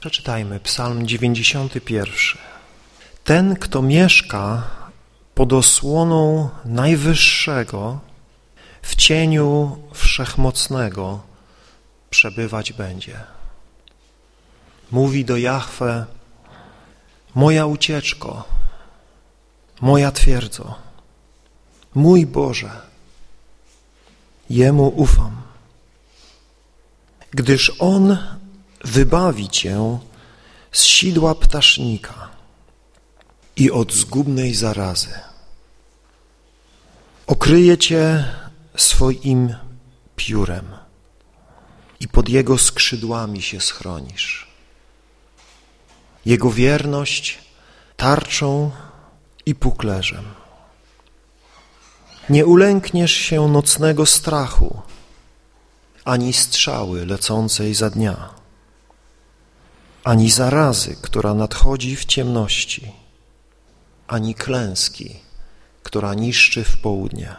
Przeczytajmy Psalm 91. Ten, kto mieszka pod osłoną Najwyższego, w cieniu Wszechmocnego przebywać będzie. Mówi do Jahwe, moja ucieczko, moja twierdzo, mój Boże, Jemu ufam, gdyż On wybawi Cię z sidła ptasznika i od zgubnej zarazy. Okryje Cię swoim piórem i pod Jego skrzydłami się schronisz. Jego wierność tarczą i puklerzem. Nie ulękniesz się nocnego strachu, ani strzały lecącej za dnia, ani zarazy, która nadchodzi w ciemności, ani klęski, która niszczy w południe.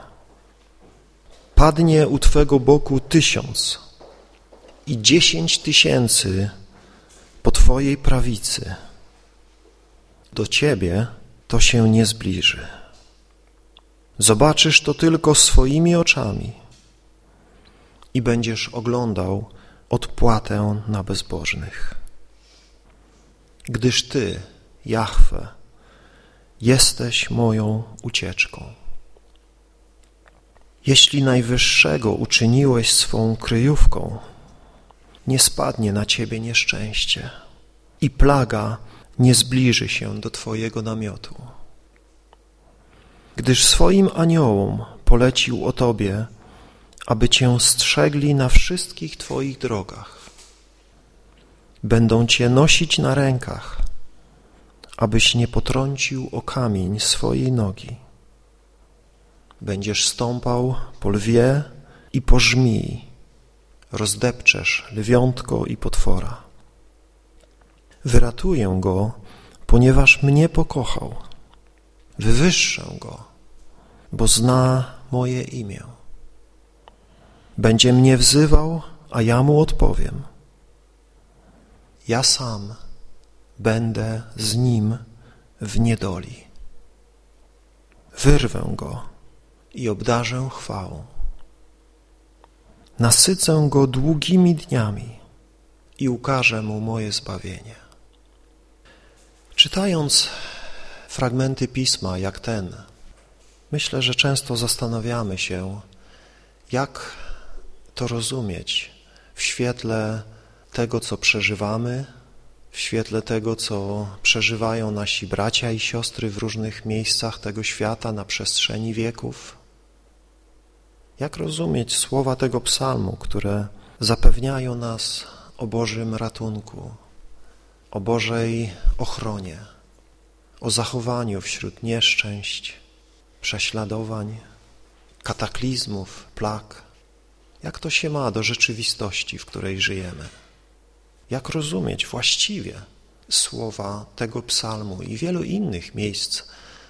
Padnie u Twego boku tysiąc i dziesięć tysięcy po Twojej prawicy. Do Ciebie to się nie zbliży. Zobaczysz to tylko swoimi oczami i będziesz oglądał odpłatę na bezbożnych. Gdyż Ty, Jahwe, jesteś moją ucieczką. Jeśli Najwyższego uczyniłeś swą kryjówką, nie spadnie na Ciebie nieszczęście i plaga nie zbliży się do Twojego namiotu. Gdyż swoim aniołom polecił o Tobie, aby Cię strzegli na wszystkich Twoich drogach. Będą Cię nosić na rękach, abyś nie potrącił o kamień swojej nogi. Będziesz stąpał po lwie i po żmii, rozdepczesz lwiątko i potwora. Wyratuję go, ponieważ mnie pokochał. Wywyższę go, bo zna moje imię. Będzie mnie wzywał, a ja mu odpowiem. Ja sam będę z nim w niedoli. Wyrwę go i obdarzę chwałą. Nasycę go długimi dniami i ukażę mu moje zbawienie. Czytając fragmenty pisma jak ten, myślę, że często zastanawiamy się, jak to rozumieć w świetle tego, co przeżywamy, w świetle tego, co przeżywają nasi bracia i siostry w różnych miejscach tego świata na przestrzeni wieków. Jak rozumieć słowa tego psalmu, które zapewniają nas o Bożym ratunku, o Bożej ochronie, o zachowaniu wśród nieszczęść, prześladowań, kataklizmów, plag. Jak to się ma do rzeczywistości, w której żyjemy? Jak rozumieć właściwie słowa tego psalmu i wielu innych miejsc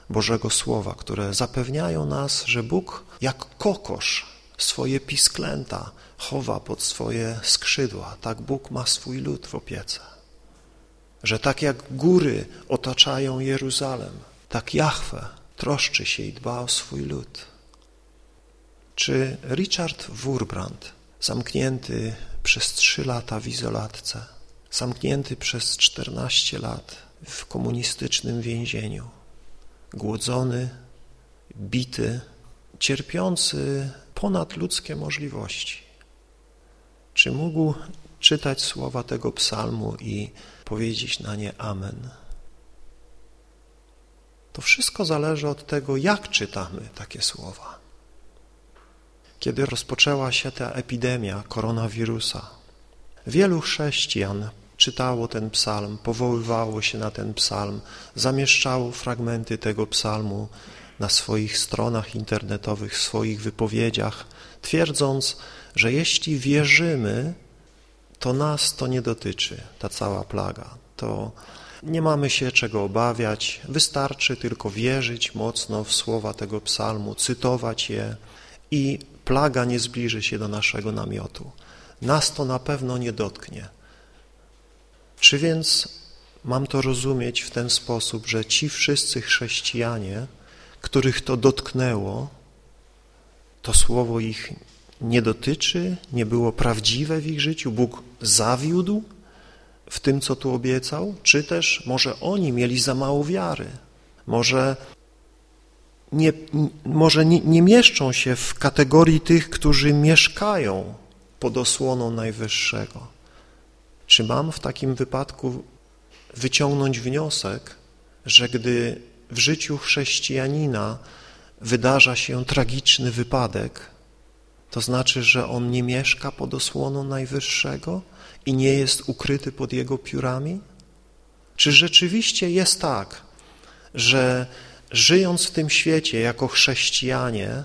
Bożego Słowa, które zapewniają nas, że Bóg jak kokosz swoje pisklęta chowa pod swoje skrzydła, tak Bóg ma swój lud w opiece. Że tak jak góry otaczają Jeruzalem, tak Jahwe troszczy się i dba o swój lud. Czy Richard Wurbrand, zamknięty przez trzy lata w izolatce, zamknięty przez czternaście lat w komunistycznym więzieniu, głodzony, bity, cierpiący ponad ludzkie możliwości. Czy mógł czytać słowa tego psalmu i powiedzieć na nie Amen? To wszystko zależy od tego, jak czytamy takie słowa. Kiedy rozpoczęła się ta epidemia koronawirusa, wielu chrześcijan czytało ten psalm, powoływało się na ten psalm, zamieszczało fragmenty tego psalmu na swoich stronach internetowych, w swoich wypowiedziach, twierdząc, że jeśli wierzymy, to nas to nie dotyczy, ta cała plaga. To nie mamy się czego obawiać, wystarczy tylko wierzyć mocno w słowa tego psalmu, cytować je i plaga nie zbliży się do naszego namiotu. Nas to na pewno nie dotknie. Czy więc mam to rozumieć w ten sposób, że ci wszyscy chrześcijanie, których to dotknęło, to słowo ich nie dotyczy, nie było prawdziwe w ich życiu, Bóg zawiódł w tym, co tu obiecał, czy też może oni mieli za mało wiary, może nie, może nie, nie mieszczą się w kategorii tych, którzy mieszkają pod osłoną Najwyższego. Czy mam w takim wypadku wyciągnąć wniosek, że gdy w życiu chrześcijanina wydarza się tragiczny wypadek, to znaczy, że on nie mieszka pod osłoną Najwyższego i nie jest ukryty pod Jego piórami? Czy rzeczywiście jest tak, że żyjąc w tym świecie jako chrześcijanie,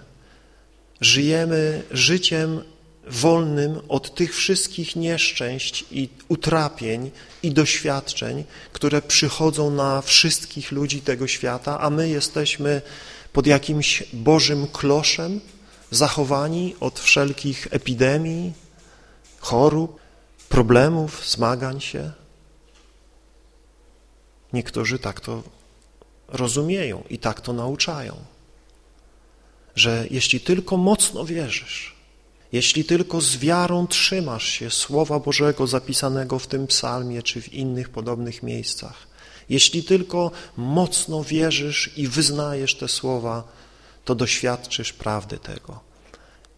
żyjemy życiem wolnym od tych wszystkich nieszczęść i utrapień i doświadczeń, które przychodzą na wszystkich ludzi tego świata, a my jesteśmy pod jakimś Bożym kloszem, zachowani od wszelkich epidemii, chorób, problemów, zmagań się. Niektórzy tak to rozumieją i tak to nauczają, że jeśli tylko mocno wierzysz, jeśli tylko z wiarą trzymasz się Słowa Bożego zapisanego w tym psalmie czy w innych podobnych miejscach, jeśli tylko mocno wierzysz i wyznajesz te słowa, to doświadczysz prawdy tego.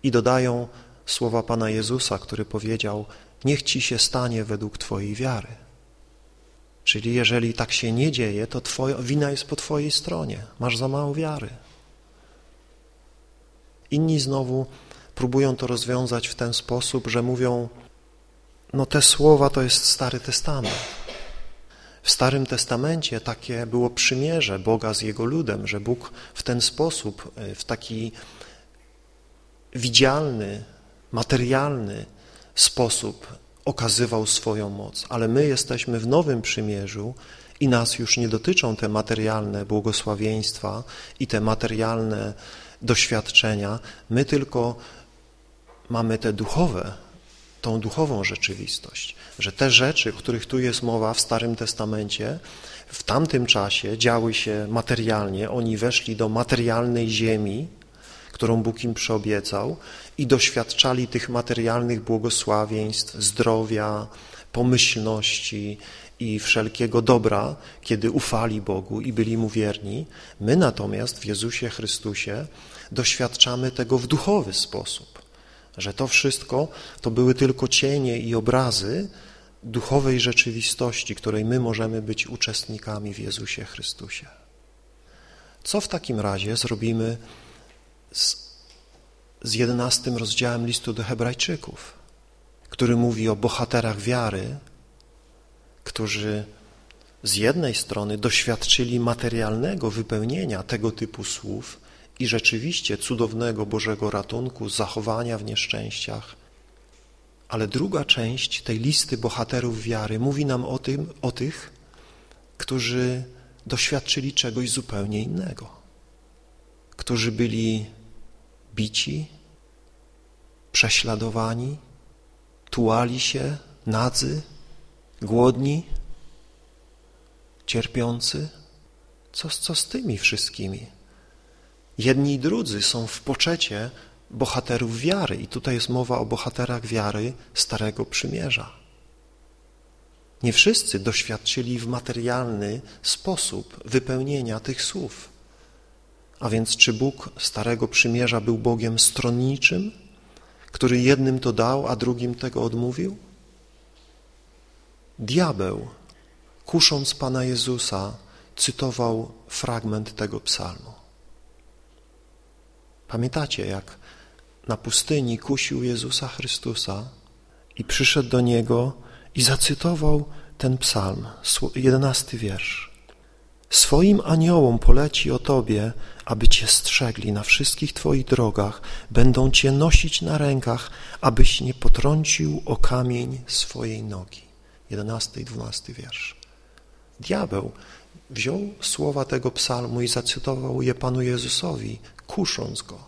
I dodają słowa Pana Jezusa, który powiedział, niech Ci się stanie według Twojej wiary. Czyli jeżeli tak się nie dzieje, to twoja wina jest po Twojej stronie. Masz za mało wiary. Inni znowu próbują to rozwiązać w ten sposób, że mówią, no te słowa to jest Stary Testament. W Starym Testamencie takie było przymierze Boga z Jego ludem, że Bóg w ten sposób, e, w taki widzialny, materialny sposób okazywał swoją moc. Ale my jesteśmy w Nowym Przymierzu i nas już nie dotyczą te materialne błogosławieństwa i te materialne doświadczenia. My tylko mamy te duchowe, tą duchową rzeczywistość, że te rzeczy, o których tu jest mowa w Starym Testamencie, w tamtym czasie działy się materialnie, oni weszli do materialnej ziemi, którą Bóg im przyobiecał i doświadczali tych materialnych błogosławieństw, zdrowia, pomyślności i wszelkiego dobra, kiedy ufali Bogu i byli Mu wierni. My natomiast w Jezusie Chrystusie doświadczamy tego w duchowy sposób, że to wszystko to były tylko cienie i obrazy duchowej rzeczywistości, której my możemy być uczestnikami w Jezusie Chrystusie. Co w takim razie zrobimy z, z jedenastym rozdziałem listu do hebrajczyków, który mówi o bohaterach wiary, którzy z jednej strony doświadczyli materialnego wypełnienia tego typu słów i rzeczywiście cudownego Bożego ratunku, zachowania w nieszczęściach, ale druga część tej listy bohaterów wiary mówi nam o, tym, o tych, którzy doświadczyli czegoś zupełnie innego, którzy byli bici, prześladowani, tułali się, nadzy, głodni, cierpiący. Co, co z tymi wszystkimi? Jedni i drudzy są w poczecie bohaterów wiary i tutaj jest mowa o bohaterach wiary Starego Przymierza. Nie wszyscy doświadczyli w materialny sposób wypełnienia tych słów. A więc czy Bóg Starego Przymierza był Bogiem stronniczym, który jednym to dał, a drugim tego odmówił? Diabeł, kusząc Pana Jezusa, cytował fragment tego psalmu. Pamiętacie, jak na pustyni kusił Jezusa Chrystusa i przyszedł do Niego i zacytował ten psalm, jedenasty wiersz. Swoim aniołom poleci o Tobie, aby Cię strzegli na wszystkich Twoich drogach, będą Cię nosić na rękach, abyś nie potrącił o kamień swojej nogi. Jedenasty i dwunasty wiersz. Diabeł wziął słowa tego psalmu i zacytował je Panu Jezusowi, kusząc Go.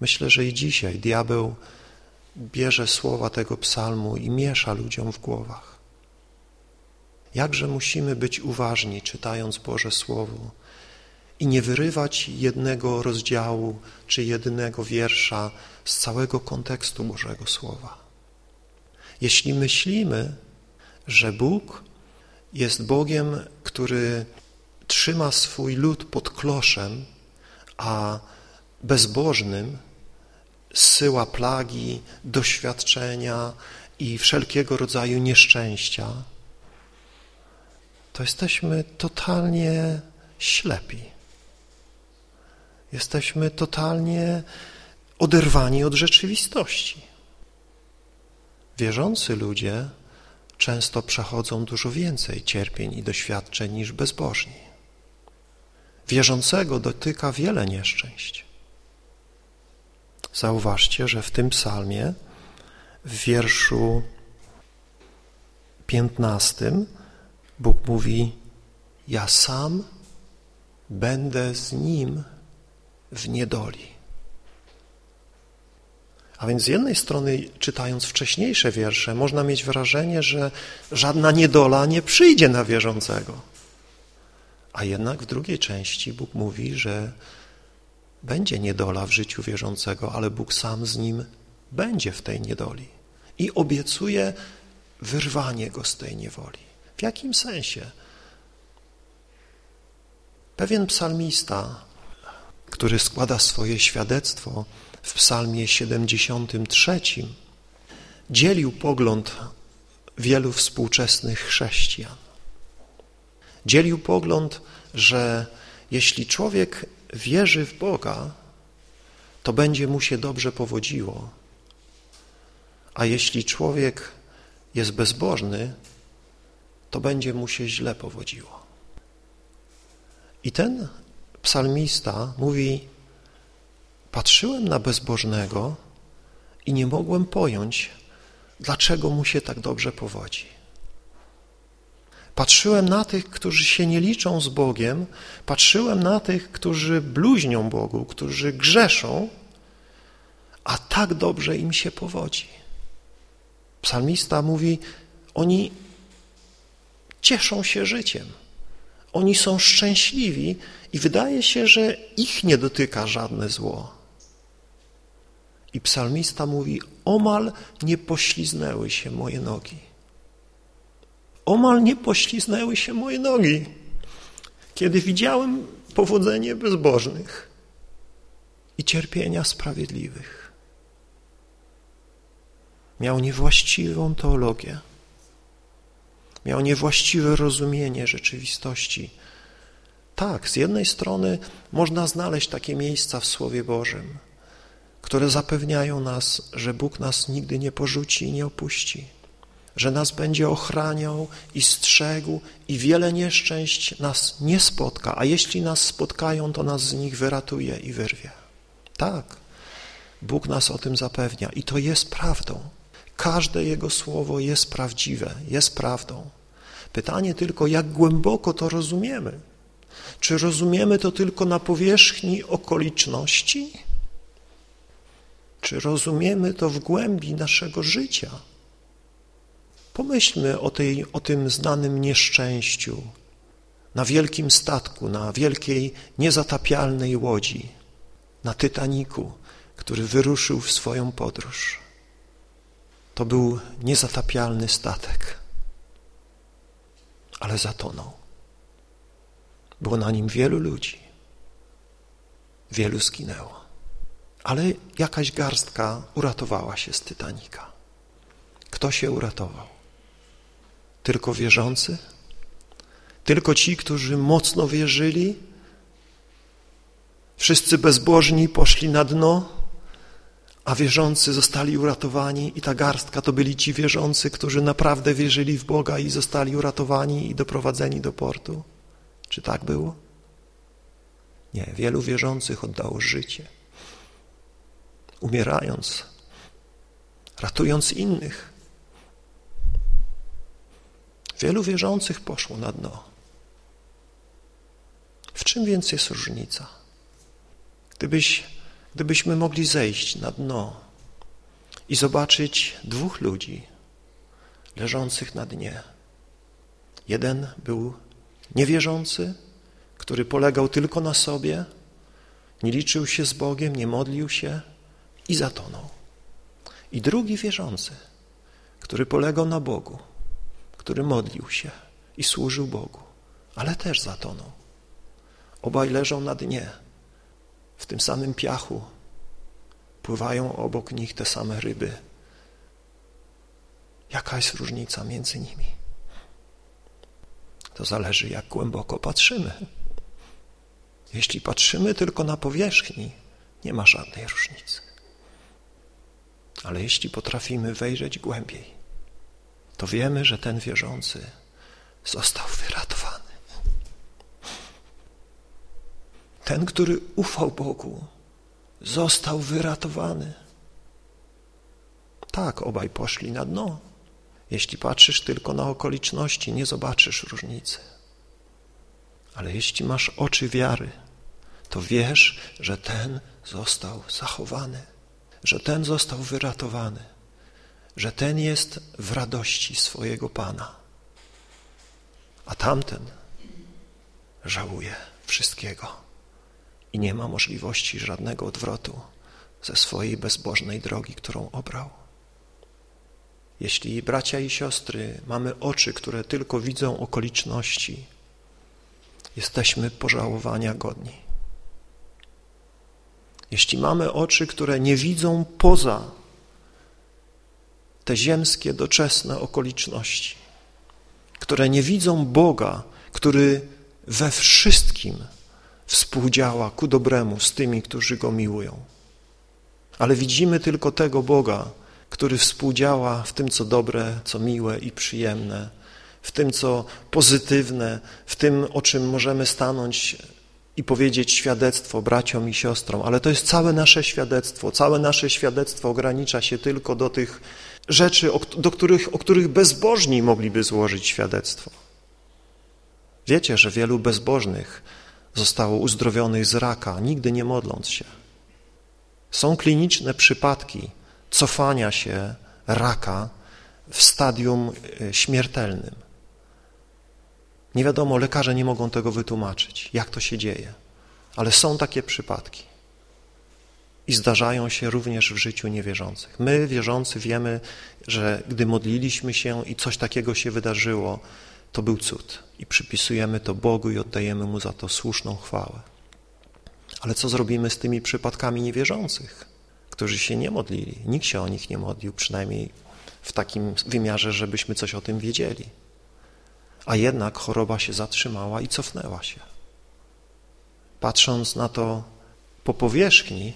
Myślę, że i dzisiaj diabeł bierze słowa tego psalmu i miesza ludziom w głowach. Jakże musimy być uważni, czytając Boże Słowo i nie wyrywać jednego rozdziału czy jednego wiersza z całego kontekstu Bożego Słowa. Jeśli myślimy, że Bóg jest Bogiem, który trzyma swój lud pod kloszem, a bezbożnym syła plagi, doświadczenia i wszelkiego rodzaju nieszczęścia, to jesteśmy totalnie ślepi. Jesteśmy totalnie oderwani od rzeczywistości. Wierzący ludzie często przechodzą dużo więcej cierpień i doświadczeń niż bezbożni. Wierzącego dotyka wiele nieszczęść. Zauważcie, że w tym psalmie, w wierszu piętnastym, Bóg mówi: Ja sam będę z nim w niedoli. A więc z jednej strony, czytając wcześniejsze wiersze, można mieć wrażenie, że żadna niedola nie przyjdzie na wierzącego. A jednak w drugiej części Bóg mówi, że będzie niedola w życiu wierzącego, ale Bóg sam z nim będzie w tej niedoli i obiecuje wyrwanie go z tej niewoli. Jakim sensie? Pewien psalmista, który składa swoje świadectwo w psalmie 73, dzielił pogląd wielu współczesnych chrześcijan. Dzielił pogląd, że jeśli człowiek wierzy w Boga, to będzie mu się dobrze powodziło. A jeśli człowiek jest bezbożny, to będzie mu się źle powodziło. I ten psalmista mówi, patrzyłem na bezbożnego i nie mogłem pojąć, dlaczego mu się tak dobrze powodzi. Patrzyłem na tych, którzy się nie liczą z Bogiem, patrzyłem na tych, którzy bluźnią Bogu, którzy grzeszą, a tak dobrze im się powodzi. Psalmista mówi, oni cieszą się życiem. Oni są szczęśliwi i wydaje się, że ich nie dotyka żadne zło. I psalmista mówi, omal nie pośliznęły się moje nogi. Omal nie pośliznęły się moje nogi, kiedy widziałem powodzenie bezbożnych i cierpienia sprawiedliwych. Miał niewłaściwą teologię, miał niewłaściwe rozumienie rzeczywistości. Tak, z jednej strony można znaleźć takie miejsca w Słowie Bożym, które zapewniają nas, że Bóg nas nigdy nie porzuci i nie opuści że nas będzie ochraniał i strzegł i wiele nieszczęść nas nie spotka, a jeśli nas spotkają, to nas z nich wyratuje i wyrwie. Tak, Bóg nas o tym zapewnia i to jest prawdą. Każde Jego słowo jest prawdziwe, jest prawdą. Pytanie tylko, jak głęboko to rozumiemy. Czy rozumiemy to tylko na powierzchni okoliczności? Czy rozumiemy to w głębi naszego życia? Pomyślmy o, tej, o tym znanym nieszczęściu na wielkim statku, na wielkiej niezatapialnej łodzi, na Tytaniku, który wyruszył w swoją podróż. To był niezatapialny statek, ale zatonął. Było na nim wielu ludzi, wielu zginęło, ale jakaś garstka uratowała się z Tytanika. Kto się uratował? Tylko wierzący? Tylko ci, którzy mocno wierzyli? Wszyscy bezbożni poszli na dno, a wierzący zostali uratowani i ta garstka to byli ci wierzący, którzy naprawdę wierzyli w Boga i zostali uratowani i doprowadzeni do portu. Czy tak było? Nie, wielu wierzących oddało życie, umierając, ratując innych. Wielu wierzących poszło na dno. W czym więc jest różnica? Gdybyś, gdybyśmy mogli zejść na dno i zobaczyć dwóch ludzi leżących na dnie. Jeden był niewierzący, który polegał tylko na sobie, nie liczył się z Bogiem, nie modlił się i zatonął. I drugi wierzący, który polegał na Bogu, który modlił się i służył Bogu, ale też zatonął. Obaj leżą na dnie, w tym samym piachu. Pływają obok nich te same ryby. Jaka jest różnica między nimi? To zależy, jak głęboko patrzymy. Jeśli patrzymy tylko na powierzchni, nie ma żadnej różnicy. Ale jeśli potrafimy wejrzeć głębiej, to wiemy, że ten wierzący został wyratowany. Ten, który ufał Bogu, został wyratowany. Tak, obaj poszli na dno. Jeśli patrzysz tylko na okoliczności, nie zobaczysz różnicy. Ale jeśli masz oczy wiary, to wiesz, że ten został zachowany, że ten został wyratowany, że ten jest w radości swojego Pana, a tamten żałuje wszystkiego i nie ma możliwości żadnego odwrotu ze swojej bezbożnej drogi, którą obrał. Jeśli bracia i siostry mamy oczy, które tylko widzą okoliczności, jesteśmy pożałowania godni. Jeśli mamy oczy, które nie widzą poza te ziemskie, doczesne okoliczności, które nie widzą Boga, który we wszystkim współdziała ku dobremu z tymi, którzy Go miłują. Ale widzimy tylko tego Boga, który współdziała w tym, co dobre, co miłe i przyjemne, w tym, co pozytywne, w tym, o czym możemy stanąć i powiedzieć świadectwo braciom i siostrom, ale to jest całe nasze świadectwo. Całe nasze świadectwo ogranicza się tylko do tych rzeczy, do których, o których bezbożni mogliby złożyć świadectwo. Wiecie, że wielu bezbożnych zostało uzdrowionych z raka, nigdy nie modląc się. Są kliniczne przypadki cofania się raka w stadium e, śmiertelnym. Nie wiadomo, lekarze nie mogą tego wytłumaczyć, jak to się dzieje, ale są takie przypadki. I zdarzają się również w życiu niewierzących. My, wierzący, wiemy, że gdy modliliśmy się i coś takiego się wydarzyło, to był cud. I przypisujemy to Bogu i oddajemy Mu za to słuszną chwałę. Ale co zrobimy z tymi przypadkami niewierzących, którzy się nie modlili? Nikt się o nich nie modlił, przynajmniej w takim wymiarze, żebyśmy coś o tym wiedzieli. A jednak choroba się zatrzymała i cofnęła się. Patrząc na to po powierzchni,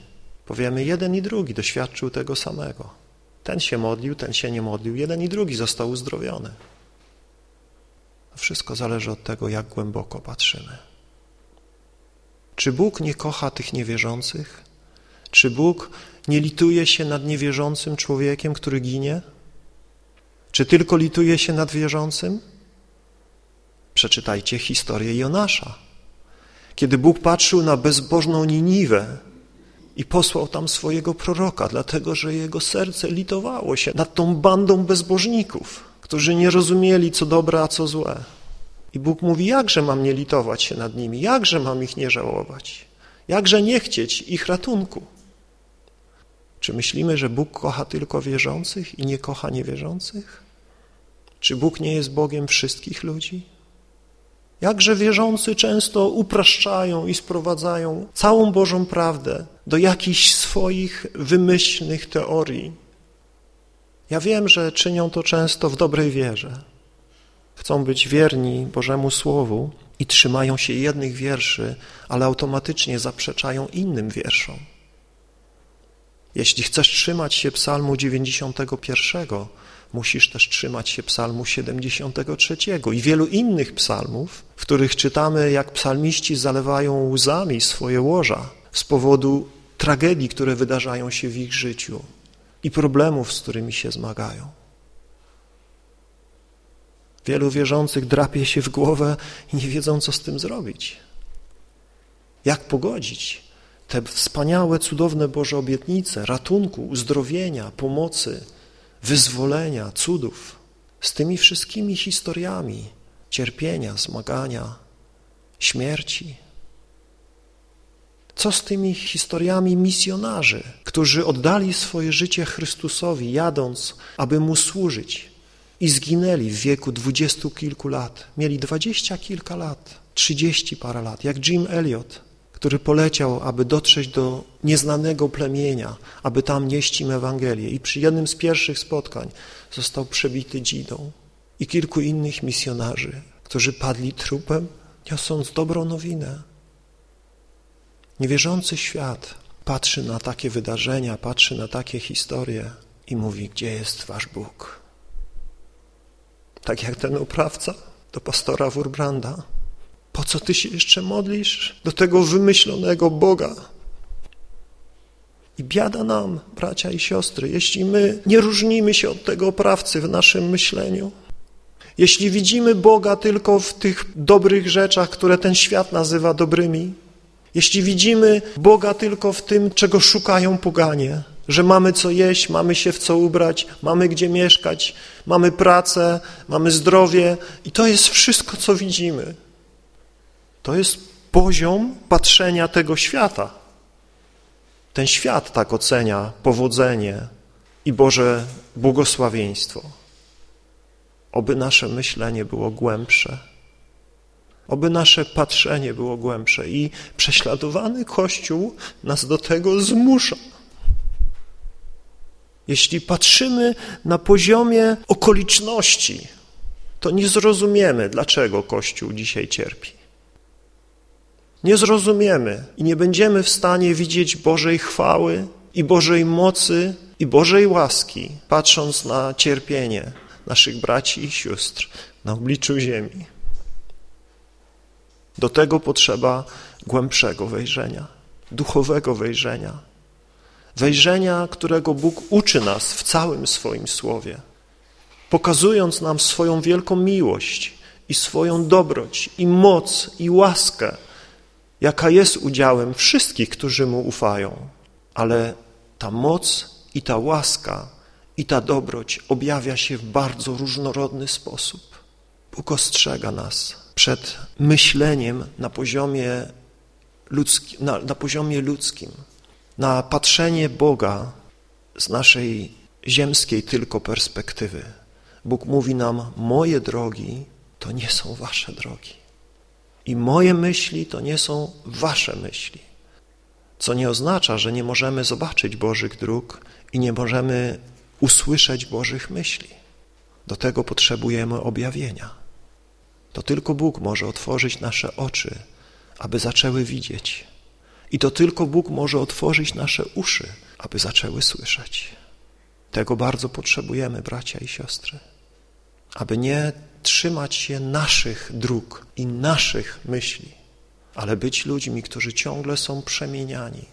powiemy, jeden i drugi doświadczył tego samego. Ten się modlił, ten się nie modlił, jeden i drugi został uzdrowiony. Wszystko zależy od tego, jak głęboko patrzymy. Czy Bóg nie kocha tych niewierzących? Czy Bóg nie lituje się nad niewierzącym człowiekiem, który ginie? Czy tylko lituje się nad wierzącym? Przeczytajcie historię Jonasza. Kiedy Bóg patrzył na bezbożną Niniwę i posłał tam swojego proroka, dlatego że jego serce litowało się nad tą bandą bezbożników, którzy nie rozumieli, co dobre, a co złe. I Bóg mówi, jakże mam nie litować się nad nimi, jakże mam ich nie żałować, jakże nie chcieć ich ratunku. Czy myślimy, że Bóg kocha tylko wierzących i nie kocha niewierzących? Czy Bóg nie jest Bogiem wszystkich ludzi? Jakże wierzący często upraszczają i sprowadzają całą Bożą prawdę do jakichś swoich wymyślnych teorii. Ja wiem, że czynią to często w dobrej wierze. Chcą być wierni Bożemu Słowu i trzymają się jednych wierszy, ale automatycznie zaprzeczają innym wierszom. Jeśli chcesz trzymać się psalmu 91, musisz też trzymać się psalmu 73 i wielu innych psalmów, w których czytamy, jak psalmiści zalewają łzami swoje łoża z powodu tragedii, które wydarzają się w ich życiu i problemów, z którymi się zmagają. Wielu wierzących drapie się w głowę i nie wiedzą, co z tym zrobić. Jak pogodzić te wspaniałe, cudowne Boże obietnice ratunku, uzdrowienia, pomocy, wyzwolenia, cudów, z tymi wszystkimi historiami cierpienia, zmagania, śmierci. Co z tymi historiami misjonarzy, którzy oddali swoje życie Chrystusowi, jadąc, aby Mu służyć i zginęli w wieku dwudziestu kilku lat, mieli dwadzieścia kilka lat, trzydzieści parę lat, jak Jim Elliot, który poleciał, aby dotrzeć do nieznanego plemienia, aby tam nieść im Ewangelię i przy jednym z pierwszych spotkań został przebity dzidą i kilku innych misjonarzy, którzy padli trupem, niosąc dobrą nowinę. Niewierzący świat patrzy na takie wydarzenia, patrzy na takie historie i mówi, gdzie jest wasz Bóg? Tak jak ten oprawca do pastora Wurbranda. Po co ty się jeszcze modlisz do tego wymyślonego Boga? I biada nam, bracia i siostry, jeśli my nie różnimy się od tego oprawcy w naszym myśleniu, jeśli widzimy Boga tylko w tych dobrych rzeczach, które ten świat nazywa dobrymi, jeśli widzimy Boga tylko w tym, czego szukają poganie, że mamy co jeść, mamy się w co ubrać, mamy gdzie mieszkać, mamy pracę, mamy zdrowie i to jest wszystko, co widzimy. To jest poziom patrzenia tego świata. Ten świat tak ocenia powodzenie i Boże błogosławieństwo. Oby nasze myślenie było głębsze, oby nasze patrzenie było głębsze i prześladowany Kościół nas do tego zmusza. Jeśli patrzymy na poziomie okoliczności, to nie zrozumiemy, dlaczego Kościół dzisiaj cierpi. Nie zrozumiemy i nie będziemy w stanie widzieć Bożej chwały i Bożej mocy i Bożej łaski, patrząc na cierpienie naszych braci i sióstr na obliczu ziemi. Do tego potrzeba głębszego wejrzenia, duchowego wejrzenia, wejrzenia, którego Bóg uczy nas w całym swoim słowie, pokazując nam swoją wielką miłość i swoją dobroć i moc i łaskę, jaka jest udziałem wszystkich, którzy Mu ufają. Ale ta moc i ta łaska i ta dobroć objawia się w bardzo różnorodny sposób. Bóg ostrzega nas przed myśleniem na poziomie, ludzki, na, na poziomie ludzkim, na patrzenie Boga z naszej ziemskiej tylko perspektywy. Bóg mówi nam, moje drogi to nie są wasze drogi. I moje myśli to nie są wasze myśli. Co nie oznacza, że nie możemy zobaczyć Bożych dróg i nie możemy usłyszeć Bożych myśli. Do tego potrzebujemy objawienia. To tylko Bóg może otworzyć nasze oczy, aby zaczęły widzieć. I to tylko Bóg może otworzyć nasze uszy, aby zaczęły słyszeć. Tego bardzo potrzebujemy, bracia i siostry. Aby nie trzymać się naszych dróg i naszych myśli, ale być ludźmi, którzy ciągle są przemieniani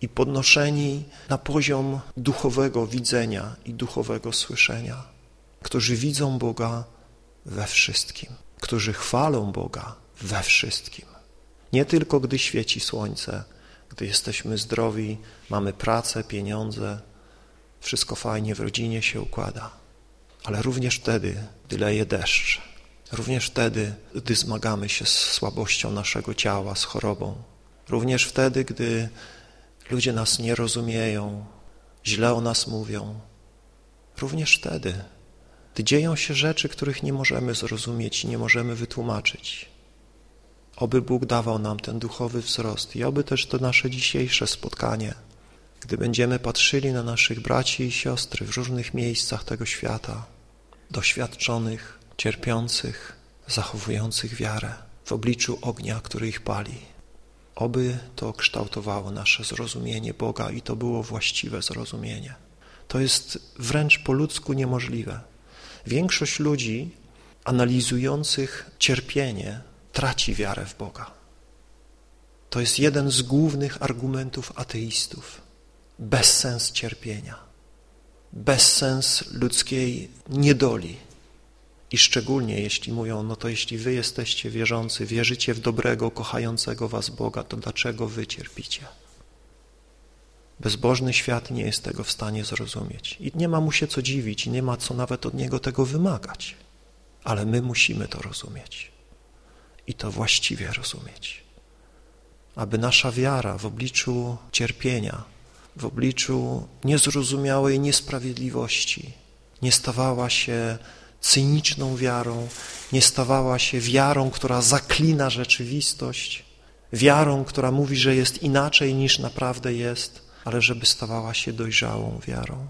i podnoszeni na poziom duchowego widzenia i duchowego słyszenia, którzy widzą Boga we wszystkim, którzy chwalą Boga we wszystkim. Nie tylko gdy świeci słońce, gdy jesteśmy zdrowi, mamy pracę, pieniądze, wszystko fajnie w rodzinie się układa, ale również wtedy, gdy leje deszcz, również wtedy, gdy zmagamy się z słabością naszego ciała, z chorobą, również wtedy, gdy ludzie nas nie rozumieją, źle o nas mówią, również wtedy, gdy dzieją się rzeczy, których nie możemy zrozumieć i nie możemy wytłumaczyć. Oby Bóg dawał nam ten duchowy wzrost i oby też to nasze dzisiejsze spotkanie, gdy będziemy patrzyli na naszych braci i siostry w różnych miejscach tego świata, doświadczonych, cierpiących, zachowujących wiarę w obliczu ognia, który ich pali. Oby to kształtowało nasze zrozumienie Boga i to było właściwe zrozumienie. To jest wręcz po ludzku niemożliwe. Większość ludzi analizujących cierpienie traci wiarę w Boga. To jest jeden z głównych argumentów ateistów. Bezsens cierpienia bezsens ludzkiej niedoli. I szczególnie jeśli mówią, no to jeśli wy jesteście wierzący, wierzycie w dobrego, kochającego was Boga, to dlaczego wy cierpicie? Bezbożny świat nie jest tego w stanie zrozumieć i nie ma mu się co dziwić i nie ma co nawet od niego tego wymagać. Ale my musimy to rozumieć i to właściwie rozumieć. Aby nasza wiara w obliczu cierpienia, w obliczu niezrozumiałej niesprawiedliwości nie stawała się cyniczną wiarą, nie stawała się wiarą, która zaklina rzeczywistość, wiarą, która mówi, że jest inaczej niż naprawdę jest, ale żeby stawała się dojrzałą wiarą.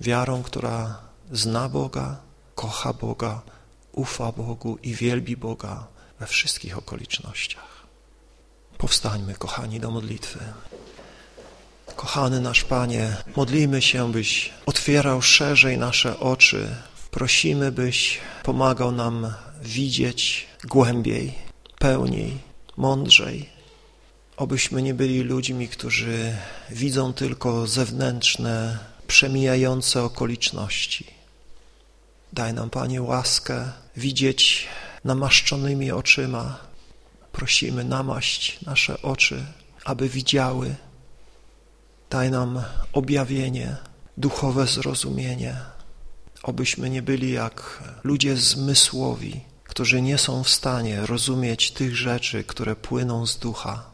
Wiarą, która zna Boga, kocha Boga, ufa Bogu i wielbi Boga we wszystkich okolicznościach. Powstańmy, kochani, do modlitwy. Kochany nasz Panie, modlimy się, byś otwierał szerzej nasze oczy. Prosimy, byś pomagał nam widzieć głębiej, pełniej, mądrzej. Obyśmy nie byli ludźmi, którzy widzą tylko zewnętrzne, przemijające okoliczności. Daj nam, Panie, łaskę widzieć namaszczonymi oczyma. Prosimy, namaść nasze oczy, aby widziały Daj nam objawienie, duchowe zrozumienie, obyśmy nie byli jak ludzie zmysłowi, którzy nie są w stanie rozumieć tych rzeczy, które płyną z ducha.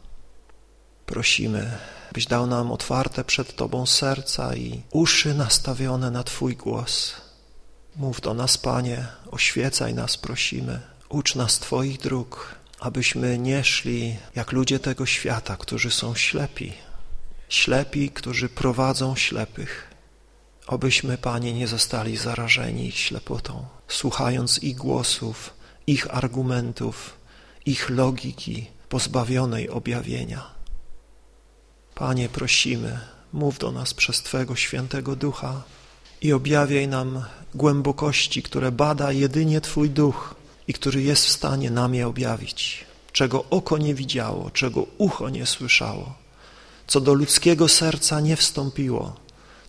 Prosimy, byś dał nam otwarte przed Tobą serca i uszy nastawione na Twój głos. Mów do nas, Panie, oświecaj nas, prosimy, ucz nas Twoich dróg, abyśmy nie szli jak ludzie tego świata, którzy są ślepi, ślepi, którzy prowadzą ślepych. Obyśmy, Panie, nie zostali zarażeni ich ślepotą, słuchając ich głosów, ich argumentów, ich logiki pozbawionej objawienia. Panie, prosimy, mów do nas przez Twego świętego ducha i objawiaj nam głębokości, które bada jedynie Twój duch i który jest w stanie nam je objawić, czego oko nie widziało, czego ucho nie słyszało co do ludzkiego serca nie wstąpiło,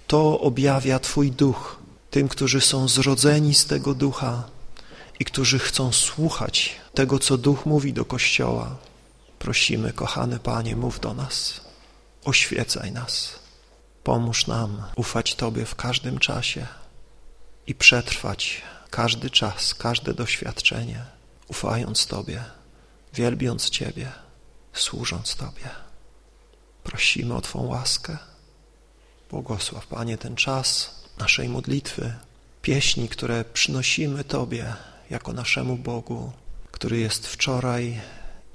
to objawia Twój duch tym, którzy są zrodzeni z tego ducha i którzy chcą słuchać tego, co duch mówi do Kościoła. Prosimy, kochany Panie, mów do nas, oświecaj nas, pomóż nam ufać Tobie w każdym czasie i przetrwać każdy czas, każde doświadczenie, ufając Tobie, wielbiąc Ciebie, służąc Tobie. Prosimy o Twą łaskę. Błogosław, Panie, ten czas naszej modlitwy, pieśni, które przynosimy Tobie jako naszemu Bogu, który jest wczoraj,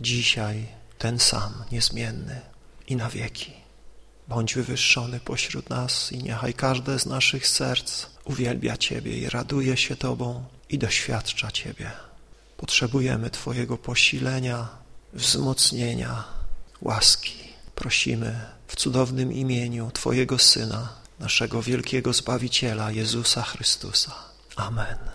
dzisiaj ten sam, niezmienny i na wieki. Bądź wywyższony pośród nas i niechaj każde z naszych serc uwielbia Ciebie i raduje się Tobą i doświadcza Ciebie. Potrzebujemy Twojego posilenia, wzmocnienia, łaski prosimy w cudownym imieniu Twojego Syna, naszego wielkiego Zbawiciela, Jezusa Chrystusa. Amen.